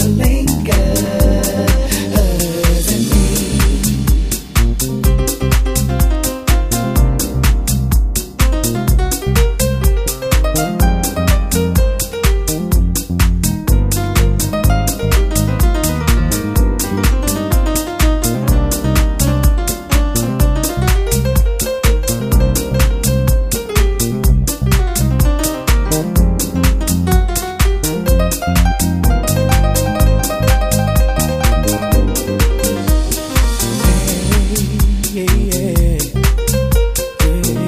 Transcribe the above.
linger.